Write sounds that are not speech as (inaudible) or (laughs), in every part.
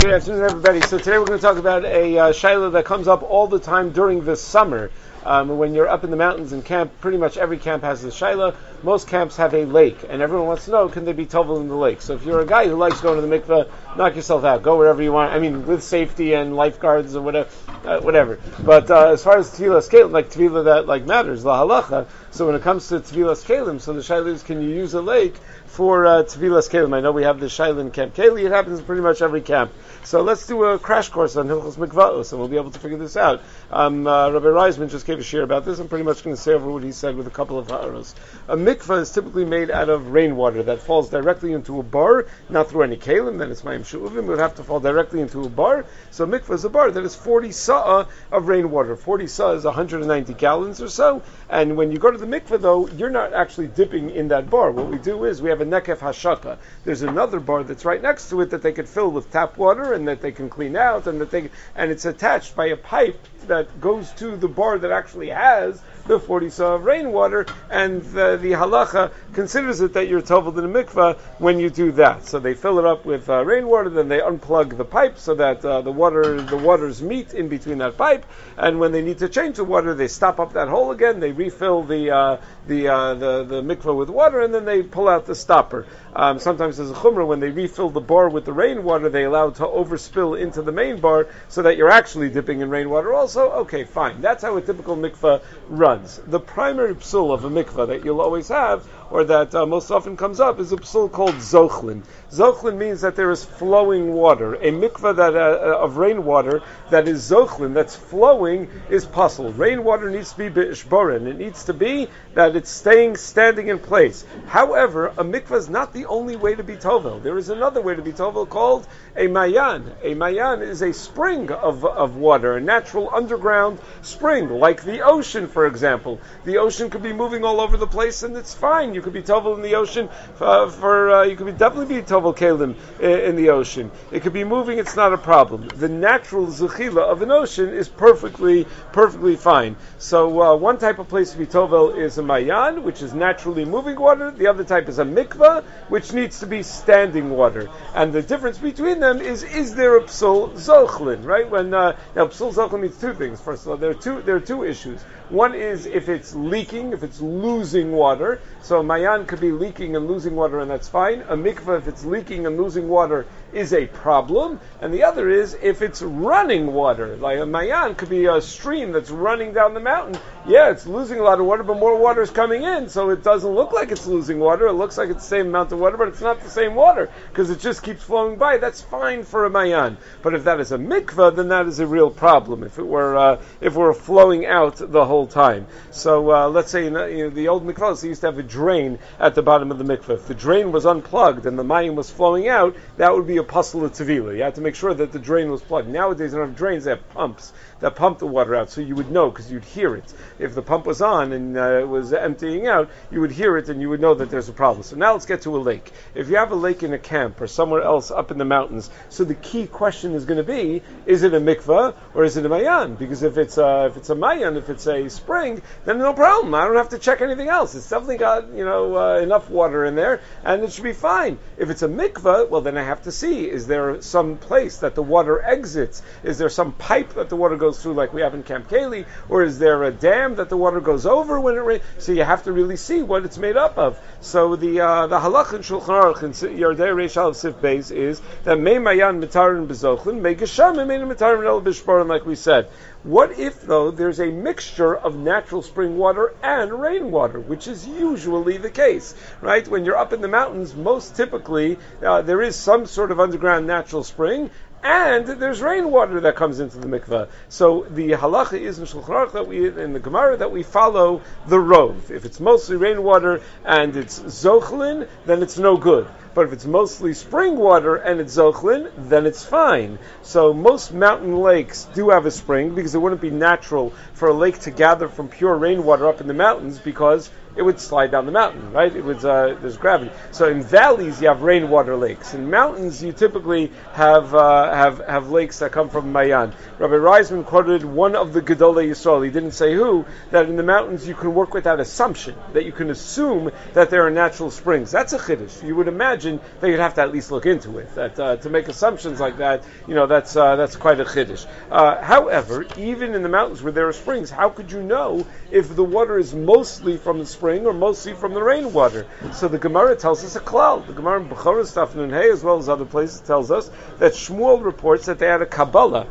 Good afternoon, everybody. So today we're going to talk about a uh, shaila that comes up all the time during the summer. Um, when you're up in the mountains and camp, pretty much every camp has a shaila. Most camps have a lake, and everyone wants to know, can they be tovel in the lake? So if you're a guy who likes going to the mikveh, knock yourself out. Go wherever you want. I mean, with safety and lifeguards or whatever. Uh, whatever. But uh, as far as tevilas kalim, like tevilah that like matters, la halacha. So when it comes to tevilas kalim, so the shaila is, can you use a lake for uh, tevilas kalim? I know we have the shaila in Camp Kaylee. It happens in pretty much every camp. So let's do a crash course on Hilchos Mikvaos, and we'll be able to figure this out. Um, uh, Rabbi Reisman just gave a share about this. I'm pretty much going to say over what he said with a couple of ha'aros. A mikvah is typically made out of rainwater that falls directly into a bar, not through any kalim, then it's ma'im shu'uvim. It would have to fall directly into a bar. So a mikvah is a bar that is 40 sa'ah of rainwater. 40 sa'ah is 190 gallons or so. And when you go to the mikvah, though, you're not actually dipping in that bar. What we do is we have a nekef hashaka. There's another bar that's right next to it that they could fill with tap water and that they can clean out, and that they and it's attached by a pipe that goes to the bar that actually has the 40 sa'ah of rainwater, and the, the halacha considers it that you're toveled in a mikvah when you do that. So they fill it up with uh, rainwater, then they unplug the pipe so that uh, the water the waters meet in between that pipe, and when they need to change the water, they stop up that hole again, they refill the uh, the, uh, the the mikvah with water, and then they pull out the stopper. Um, sometimes there's a chumrah when they refill the bar with the rainwater, they allow it to overspill into the main bar so that you're actually dipping in rainwater also. Okay, fine. That's how a typical mikvah runs. The primary psul of a mikvah that you'll always have, or that uh, most often comes up, is a psul called zochlin. Zochlin means that there is flowing water. A mikvah that uh, of rainwater that is zochlin, that's flowing, is pasul. Rainwater needs to be b'ishborin. It needs to be that it's staying standing in place. However, a mikvah is not the only way to be tovel. There is another way to be tovel called a mayan. A mayan is a spring of, of water, a natural underground spring, like the ocean, for example. The ocean could be moving all over the place, and it's fine. You could be tovel in the ocean uh, for uh, you could be definitely be tovel kalim in the ocean. It could be moving; it's not a problem. The natural zuchila of an ocean is perfectly perfectly fine. So uh, one type of place to be tovel is a mayan, which is naturally moving water. The other type is a mikvah, which needs to be standing water. And the difference between them is is there a psul zochlin, right? When uh, now psul zochlin means two things. First of all, there are two there are two issues. One is if it's leaking, if it's losing water. So a mayan could be leaking and losing water, and that's fine. A mikvah, if it's leaking and losing water, is a problem. And the other is if it's running water. Like a mayan could be a stream that's running down the mountain. Yeah, it's losing a lot of water, but more water is coming in, so it doesn't look like it's losing water. It looks like it's the same amount of water, but it's not the same water because it just keeps flowing by. That's fine for a mayan. But if that is a mikvah, then that is a real problem. If it were uh, if we're flowing out the whole time. So uh, let's say know, the old mikvahs used to have a drain at the bottom of the mikvah. If the drain was unplugged and the mayim was flowing out, that would be a pasul of tevila. You had to make sure that the drain was plugged. Nowadays, they don't have drains; they have pumps that pump the water out, so you would know because you'd hear it. If the pump was on and uh, it was emptying out, you would hear it and you would know that there's a problem. So now let's get to a lake. If you have a lake in a camp or somewhere else up in the mountains, so the key question is going to be: Is it a mikvah or is it a mayan? Because if it's a, if it's a mayan, if it's a spring, then no problem. I don't have to check anything else. It's definitely got you know uh, enough water in there, and it should be fine. If it's a mikvah, well then I have to see: Is there some place that the water exits? Is there some pipe that the water goes through, like we have in Camp Cayley? or is there a dam that the water goes over when it rains? So you have to really see what it's made up of. So the uh, the halach in Shulchan Aruch in Yoreh Deah Reish Aleph Sif Beis is that Mei Mayan Mitarin Bezochlin, Mei Gesham Mei Mitarin El Bishbarim, like we said. What if, though, there's a mixture of natural spring water and rainwater, which is usually the case, right? When you're up in the mountains, most typically uh, there is some sort of underground natural spring, and there's rainwater that comes into the mikveh. So the halacha is in Shulchan that we in the Gemara that we follow the rove. If it's mostly rainwater and it's zochlin, then it's no good. But if it's mostly spring water and it's zochlin, then it's fine. So most mountain lakes do have a spring because it wouldn't be natural for a lake to gather from pure rainwater up in the mountains because it would slide down the mountain, right? It was uh, there's gravity. So in valleys you have rainwater lakes. In mountains you typically have uh, have have lakes that come from Mayan. Rabbi Reisman quoted one of the Gedolei Yisrael. He didn't say who. That in the mountains you can work with that assumption that you can assume that there are natural springs. That's a chiddush. You would imagine that you'd have to at least look into it. That uh, to make assumptions like that, you know, that's uh, that's quite a chiddush. Uh, however, even in the mountains where there are springs, how could you know if the water is mostly from the spring or mostly from the rainwater? So the Gemara tells us a klal. The Gemara in Bechorah stuff in Hay as well as other places tells us that Shmuel reports that they had a Kabbalah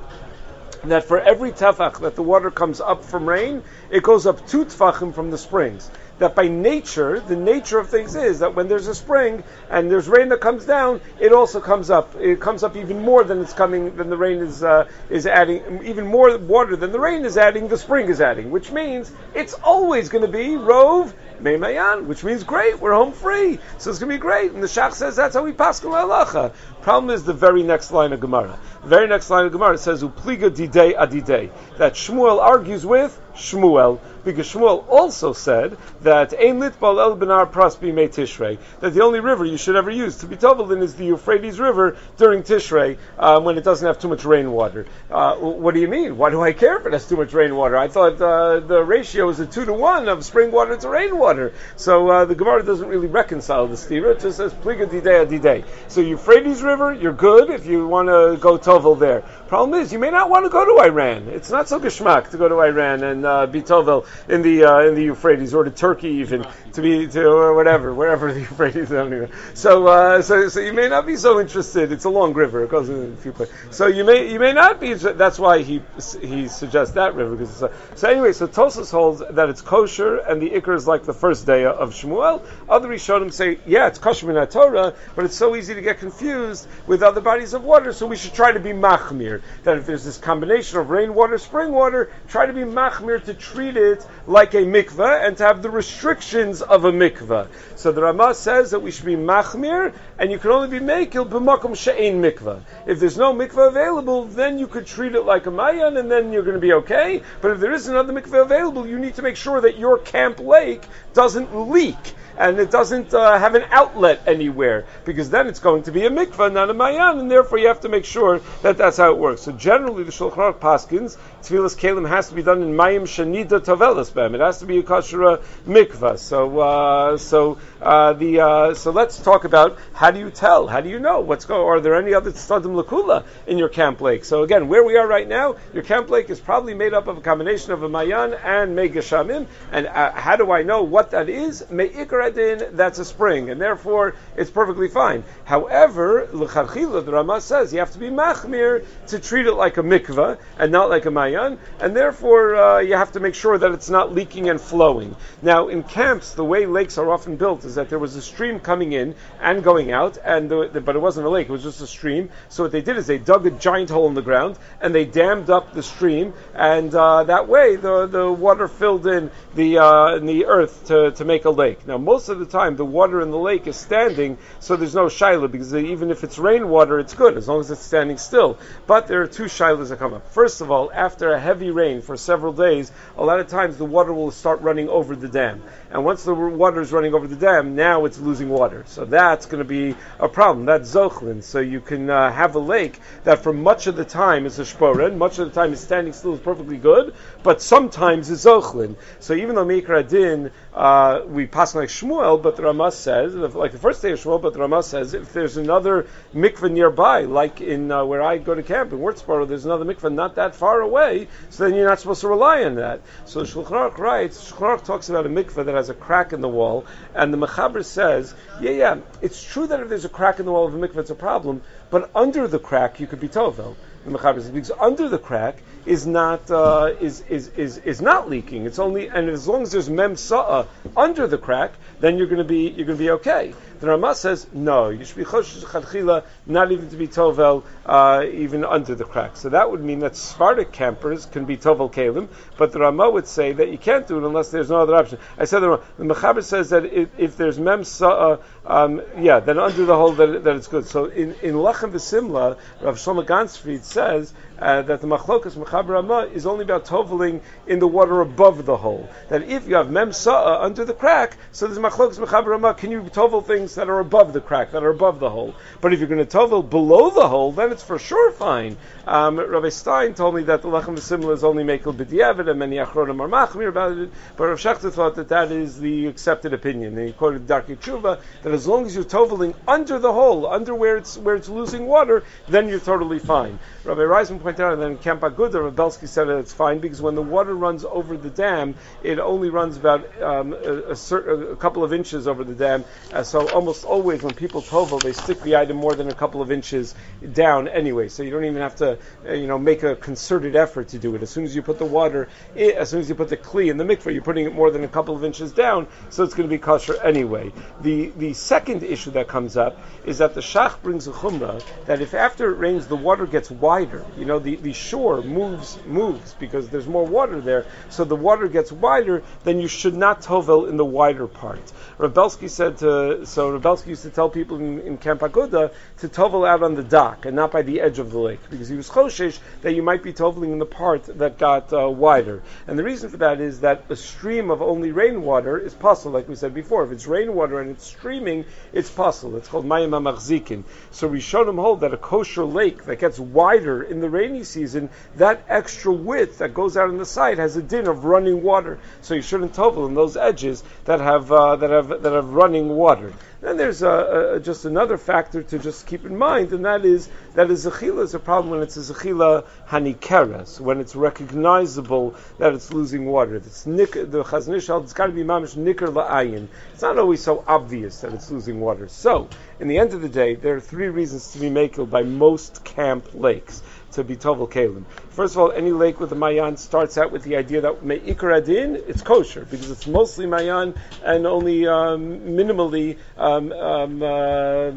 that for every tefach that the water comes up from rain, it goes up two tefachim from the springs that by nature, the nature of things is that when there's a spring and there's rain that comes down, it also comes up. It comes up even more than it's coming than the rain is uh, is adding. Even more water than the rain is adding, the spring is adding, which means it's always going to be rove meimayan, which means great. We're home free, so it's going to be great. And the Shach says that's how we pass halacha. Problem is the very next line of Gemara. The very next line of Gemara says upliga didei adidei that Shmuel argues with Shmuel because Shmuel also said that Ein Litbal El Benar Prospi Me Tishrei, that the only river you should ever use to be Tovelin is the Euphrates River during Tishrei um, when it doesn't have too much rainwater. Uh, what do you mean? Why do I care if it has too much rainwater? I thought uh, the ratio is a two to one of spring water to rainwater. So uh, the Gemara doesn't really reconcile the stira. It just says Pliga Didei Didei. So Euphrates River, you're good if you want to go Tovel there. Problem is, you may not want to go to Iran. It's not so geschmack to go to Iran and uh, be Tovel in the uh, in the Euphrates or to Turkey even to be to or whatever wherever (laughs) the Euphrates. Even. So uh, so so you may not be so interested. It's a long river. It goes in a few places. So you may you may not be. That's why he he suggests that river because so anyway. So Tosfos holds that it's kosher and the ikr is like the first day of Shmuel. Other Rishonim say yeah it's kosher in Torah, but it's so easy to get confused with other bodies of water. So we should try to be machmir. That if there's this combination of rainwater, spring water, try to be machmir to treat it like a mikveh and to have the restrictions of a mikveh. So the Ramah says that we should be machmir, and you can only be mekil b'makom she'ein mikveh. If there's no mikveh available, then you could treat it like a mayan, and then you're going to be okay. But if there is another mikveh available, you need to make sure that your camp lake doesn't leak and it doesn't uh, have an outlet anywhere, because then it's going to be a mikvah, not a mayan, and therefore you have to make sure that that's how it works. So generally, the Shulchan Aruch Paskins, Tevilas Kalim has to be done in mayim shanida tovelas bem. It has to be a kashra mikvah. So, uh, so uh, the uh, so let's talk about how do you tell? How do you know what's going? Are there any other tzadim lakula in your camp lake? So again, where we are right now, your camp lake is probably made up of a combination of a mayan and megashamim. And uh, how do I know what that is? Meikar That's a spring, and therefore it's perfectly fine. However, l'charchila, the Rama says you have to be machmir to treat it like a mikvah and not like a mayan, and therefore uh, you have to make sure that it's not leaking and flowing. Now, in camps, the way lakes are often built is that there was a stream coming in and going out, and the, the, but it wasn't a lake; it was just a stream. So what they did is they dug a giant hole in the ground and they dammed up the stream, and uh, that way the the water filled in the uh, in the earth to, to make a lake. Now, most of the time, the water in the lake is standing, so there's no shaila because even if it's rainwater, it's good as long as it's standing still. But there are two shilas that come up. First of all, after a heavy rain for several days, a lot of times the water will start running over the dam, and once the water is running over the dam, now it's losing water. So that's going to be a problem. That's zochlin. So you can uh, have a lake that for much of the time is a shporen, much of the time is standing still is perfectly good, but sometimes it's zochlin. So even though Mikra Din, uh, we pass like Shmuel, but the says, like the first day of Shmuel, but the says if there's another mikveh nearby, like in uh, where I go to camp in Wurtsboro, there's another mikveh not that far away, so then you're not supposed to rely on that. So Shulchan writes, Shulchan talks about a mikveh that has a crack in the wall, and the Mechaber says, yeah, yeah, it's true that if there's a crack in the wall of a mikveh, it's a problem, but under the crack you could be tovel. The Mechaber says, because under the crack is not uh, is, is is is not leaking. It's only and as long as there's mem sa'a under the crack, then you're going to be you're going to be okay. The Ramah says no. You should be choshesh chadchila, not even to be tovel, uh, even under the crack. So that would mean that Sephardic campers can be tovel kalim, but the Ramah would say that you can't do it unless there's no other option. I said the, the Mechaber says that if, if there's mem sa'a, um, yeah, then under the hole that, that it's good. So in in Lechem v'Simla, Rav Shlomo Ganzfried says uh, that the machlokas mechaber is only about toveling in the water above the hole. That if you have mem sa'a under the crack, so there's machlokas mechaber can you tovel things that are above the crack, that are above the hole? But if you're going to tovel below the hole, then it's for sure fine. Um, Rabbi Stein told me that the Lechem Simla is only makel b'diavad, and many achronim are machmir about it. But Rav Shechter thought that that is the accepted opinion. And he quoted Darkei Tshuva that as long as you're toveling under the hole, under where it's where it's losing water, then you're totally fine. Rabbi Reisman pointed out that in Camp Aguda, Rabbi Belsky said that it's fine because when the water runs over the dam, it only runs about um, a, a, a, couple of inches over the dam. Uh, so almost always when people tovel, they stick the item more than a couple of inches down anyway. So you don't even have to, uh, you know, make a concerted effort to do it. As soon as you put the water, in, as soon as you put the kli in the mikveh, you're putting it more than a couple of inches down, so it's going to be kosher anyway. The the second issue that comes up is that the shach brings a chumrah that if after it rains the water gets wider, you know, the, the shore moves moves because there's more water there, so the water gets wider, then you should not tovel in the wider part. Rav Belsky said to, so Rav Belsky used to tell people in, in Camp Aguda to tovel out on the dock and not by the edge of the lake because he was choshesh that you might be toveling in the part that got uh, wider. And the reason for that is that a stream of only rainwater is possible, like we said before. If it's rainwater and it's streaming, it's possible. It's called mayim amachzikin. So we showed him hold that a kosher lake that gets wider in the rainy season, that extra width that goes out on the side has a din of running water. So you shouldn't tovel in those edges that have uh, that have that have running water. Then there's a, a, just another factor to just keep in mind, and that is that a zechila is a problem when it's a zechila hanikeres, when it's recognizable that it's losing water. It's nik, the Chazon Ish it's got to be mamish nicker la'ayin. It's not always so obvious that it's losing water. So, in the end of the day, there are three reasons to be makel by most camp lakes to be tovel kalim. First of all, any lake with a mayan starts out with the idea that me'ikar adin, it's kosher because it's mostly mayan and only um, minimally um, um, uh,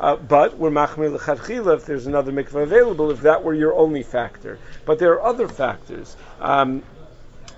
uh, but we're machmir l'chadchila if there's another mikvah available, if that were your only factor. But there are other factors. Um,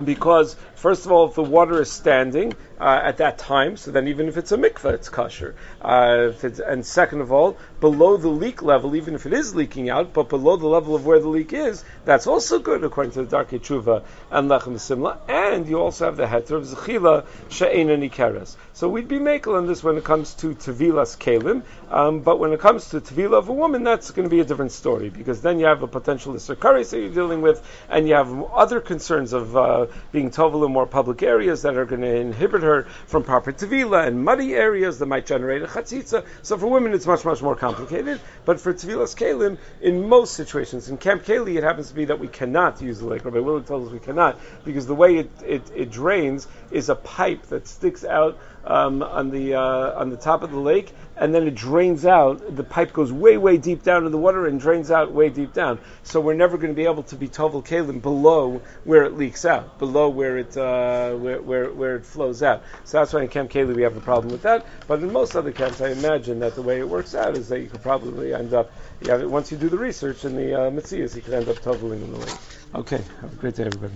because first of all, if the water is standing uh, at that time, so then even if it's a mikveh, it's kosher. Uh, and second of all, below the leak level, even if it is leaking out, but below the level of where the leak is, that's also good according to the Darkei Tshuva and Lechem Simla. And you also have the heter of Zechila She'ena Nikeres. So we'd be makel on this when it comes to Tevilas Kalim, um, but when it comes to Tevila of a woman, that's going to be a different story because then you have a potential Isser that you're dealing with, and you have other concerns of uh, being Tovel in more public areas that are going to inhibit her from proper Tevila and muddy areas that might generate a Chatzitza. So for women, it's much, much more complicated. But for Tevilas Kalim, in most situations, in Camp Kali, it happens to be that we cannot use the lake. Rabbi Willig tells us we cannot because the way it, it, it drains is a pipe that sticks out um, on the uh, on the top of the lake, and then it drains out. The pipe goes way, way deep down in the water and drains out way deep down. So we're never going to be able to be tovel kalim below where it leaks out, below where it uh, where, where, where it flows out. So that's why in Camp Kali we have a problem with that. But in most other camps, I imagine that the way it works out is that you could probably end up. Have, once you do the research in the uh, Mitzias, you could end up toveling in the lake. Okay, have a great day, everybody.